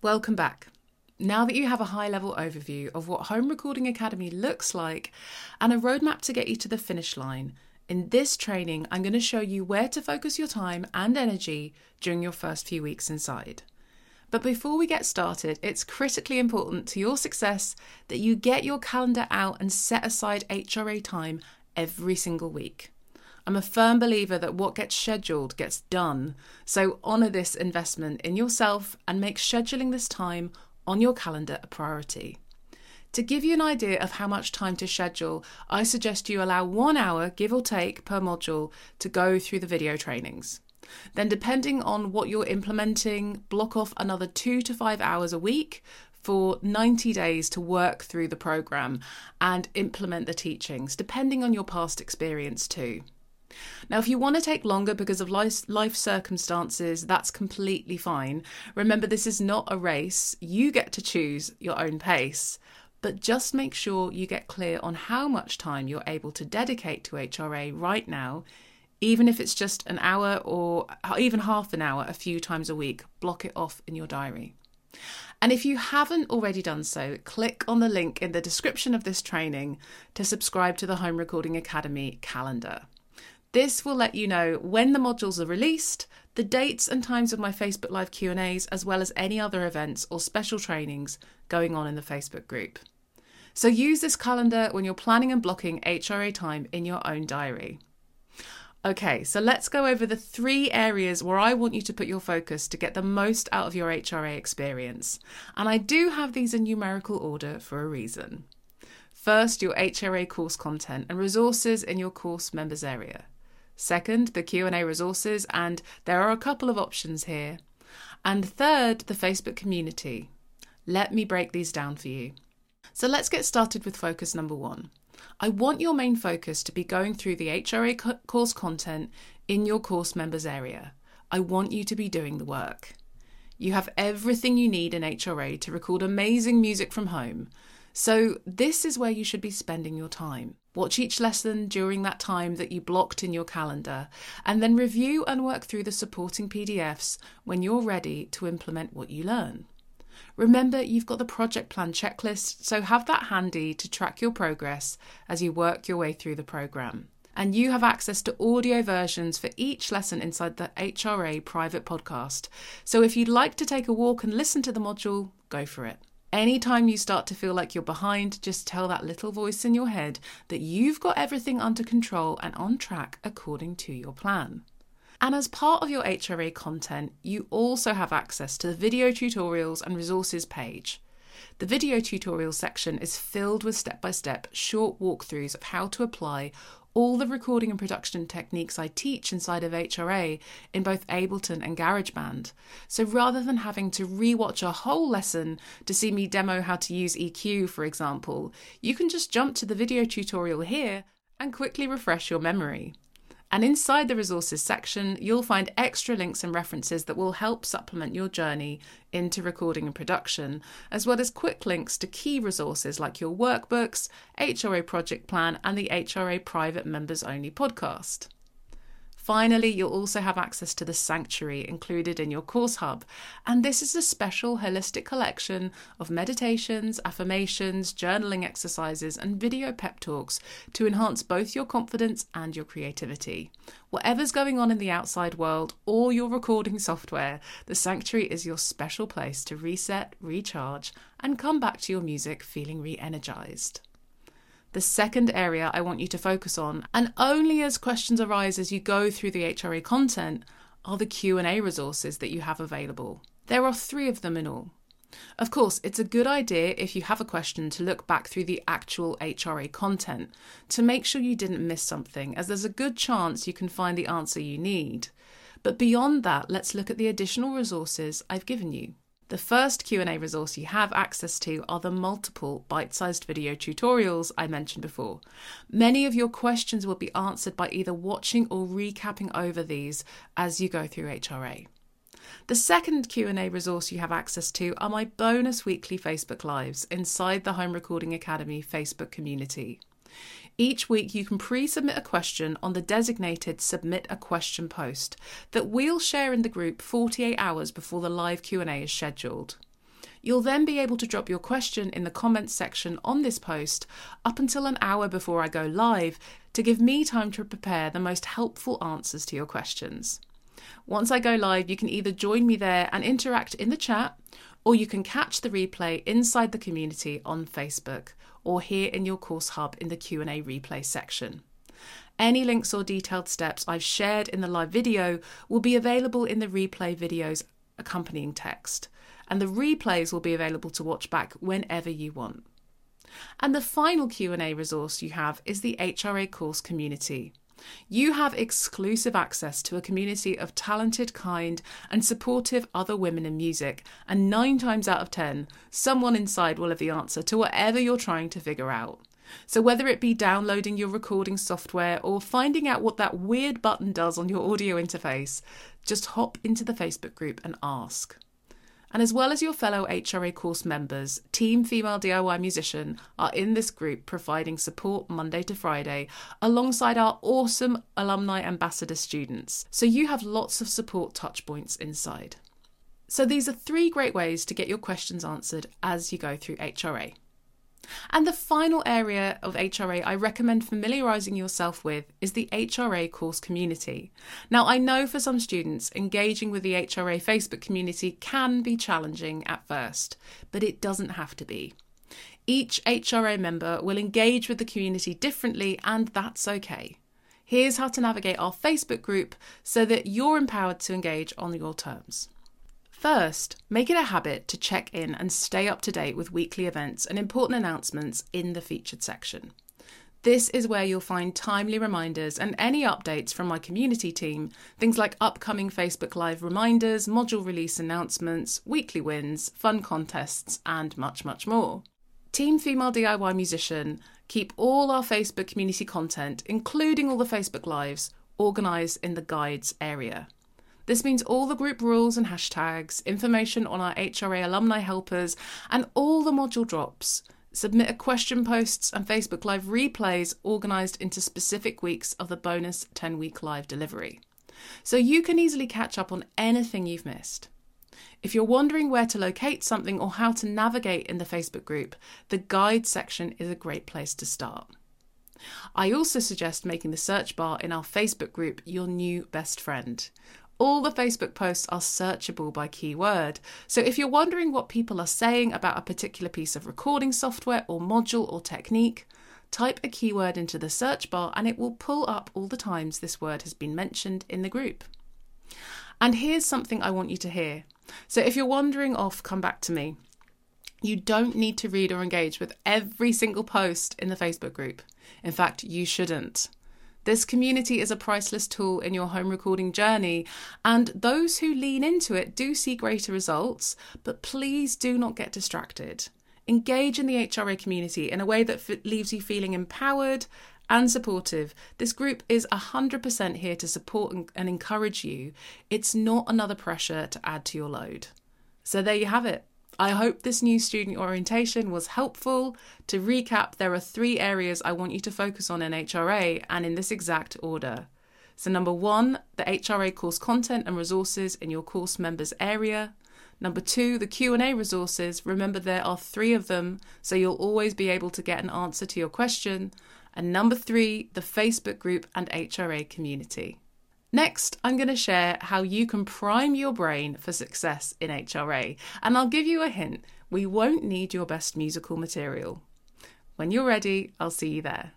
Welcome back. Now that you have a high level overview of what Home Recording Academy looks like and a roadmap to get you to the finish line, in this training, I'm going to show you where to focus your time and energy during your first few weeks inside. But before we get started, it's critically important to your success that you get your calendar out and set aside HRA time every single week. I'm a firm believer that what gets scheduled gets done, so honour this investment in yourself and make scheduling this time on your calendar a priority. To give you an idea of how much time to schedule, I suggest you allow one hour, give or take, per module to go through the video trainings. Then, depending on what you're implementing, block off another two to five hours a week for 90 days to work through the program and implement the teachings, depending on your past experience too. Now, if you want to take longer because of life, circumstances, that's completely fine. Remember, this is not a race. You get to choose your own pace. But just make sure you get clear on how much time you're able to dedicate to HRA right now even if it's just an hour or even half an hour a few times a week, block it off in your diary. And if you haven't already done so, click on the link in the description of this training to subscribe to the Home Recording Academy calendar. This will let you know when the modules are released, the dates and times of my Facebook Live Q&As, as well as any other events or special trainings going on in the Facebook group. So use this calendar when you're planning and blocking HRA time in your own diary. Okay, so let's go over the three areas where I want you to put your focus to get the most out of your HRA experience. And I do have these in numerical order for a reason. First, your HRA course content and resources in your course members area. Second, the Q&A resources and there are a couple of options here. And third, the Facebook community. Let me break these down for you. So let's get started with focus number 1. I want your main focus to be going through the HRA co- course content in your course members area. I want you to be doing the work. You have everything you need in HRA to record amazing music from home. So, this is where you should be spending your time. Watch each lesson during that time that you blocked in your calendar, and then review and work through the supporting PDFs when you're ready to implement what you learn. Remember, you've got the project plan checklist, so have that handy to track your progress as you work your way through the program. And you have access to audio versions for each lesson inside the HRA private podcast. So if you'd like to take a walk and listen to the module, go for it. Anytime you start to feel like you're behind, just tell that little voice in your head that you've got everything under control and on track according to your plan. And as part of your HRA content, you also have access to the video tutorials and resources page. The video tutorial section is filled with step by step short walkthroughs of how to apply all the recording and production techniques I teach inside of HRA in both Ableton and GarageBand. So rather than having to rewatch a whole lesson to see me demo how to use EQ, for example, you can just jump to the video tutorial here and quickly refresh your memory. And inside the resources section, you'll find extra links and references that will help supplement your journey into recording and production, as well as quick links to key resources like your workbooks, HRA project plan, and the HRA private members only podcast. Finally, you'll also have access to the Sanctuary included in your course hub. And this is a special holistic collection of meditations, affirmations, journaling exercises, and video pep talks to enhance both your confidence and your creativity. Whatever's going on in the outside world or your recording software, the Sanctuary is your special place to reset, recharge, and come back to your music feeling re energized. The second area I want you to focus on, and only as questions arise as you go through the HRA content, are the Q&A resources that you have available. There are 3 of them in all. Of course, it's a good idea if you have a question to look back through the actual HRA content to make sure you didn't miss something, as there's a good chance you can find the answer you need. But beyond that, let's look at the additional resources I've given you. The first Q&A resource you have access to are the multiple bite-sized video tutorials I mentioned before. Many of your questions will be answered by either watching or recapping over these as you go through HRA. The second Q&A resource you have access to are my bonus weekly Facebook Lives inside the Home Recording Academy Facebook community. Each week, you can pre submit a question on the designated Submit a Question post that we'll share in the group 48 hours before the live Q&A is scheduled. You'll then be able to drop your question in the comments section on this post up until an hour before I go live to give me time to prepare the most helpful answers to your questions. Once I go live, you can either join me there and interact in the chat, or you can catch the replay inside the community on Facebook or here in your course hub in the Q&A replay section. Any links or detailed steps I've shared in the live video will be available in the replay video's accompanying text, and the replays will be available to watch back whenever you want. And the final Q&A resource you have is the HRA course community. You have exclusive access to a community of talented, kind, and supportive other women in music, and nine times out of ten, someone inside will have the answer to whatever you're trying to figure out. So, whether it be downloading your recording software or finding out what that weird button does on your audio interface, just hop into the Facebook group and ask. And as well as your fellow HRA course members, Team Female DIY Musician are in this group providing support Monday to Friday alongside our awesome alumni ambassador students. So you have lots of support touchpoints inside. So these are three great ways to get your questions answered as you go through HRA. And the final area of HRA I recommend familiarising yourself with is the HRA course community. Now, I know for some students, engaging with the HRA Facebook community can be challenging at first, but it doesn't have to be. Each HRA member will engage with the community differently, and that's okay. Here's how to navigate our Facebook group so that you're empowered to engage on your terms. First, make it a habit to check in and stay up to date with weekly events and important announcements in the featured section. This is where you'll find timely reminders and any updates from my community team, things like upcoming Facebook Live reminders, module release announcements, weekly wins, fun contests, and much, much more. Team Female DIY Musician keep all our Facebook community content, including all the Facebook Lives, organised in the guides area. This means all the group rules and hashtags, information on our HRA alumni helpers, and all the module drops. Submit a question posts and Facebook Live replays organised into specific weeks of the bonus 10 week live delivery. So you can easily catch up on anything you've missed. If you're wondering where to locate something or how to navigate in the Facebook group, the guide section is a great place to start. I also suggest making the search bar in our Facebook group your new best friend. All the Facebook posts are searchable by keyword. So if you're wondering what people are saying about a particular piece of recording software or module or technique, type a keyword into the search bar and it will pull up all the times this word has been mentioned in the group. And here's something I want you to hear. So if you're wandering off, come back to me. You don't need to read or engage with every single post in the Facebook group. In fact, you shouldn't. This community is a priceless tool in your home recording journey, and those who lean into it do see greater results, but please do not get distracted. Engage in the HRA community in a way that f- leaves you feeling empowered and supportive. This group is 100% here to support and, and encourage you. It's not another pressure to add to your load. So there you have it. I hope this new student orientation was helpful. To recap, there are three areas I want you to focus on in HRA and in this exact order. So, number one, the HRA course content and resources in your course members area. Number two, the Q&A resources. Remember there are three of them, so you'll always be able to get an answer to your question. And number three, the Facebook group and HRA community. Next, I'm going to share how you can prime your brain for success in HRA, and I'll give you a hint we won't need your best musical material. When you're ready, I'll see you there.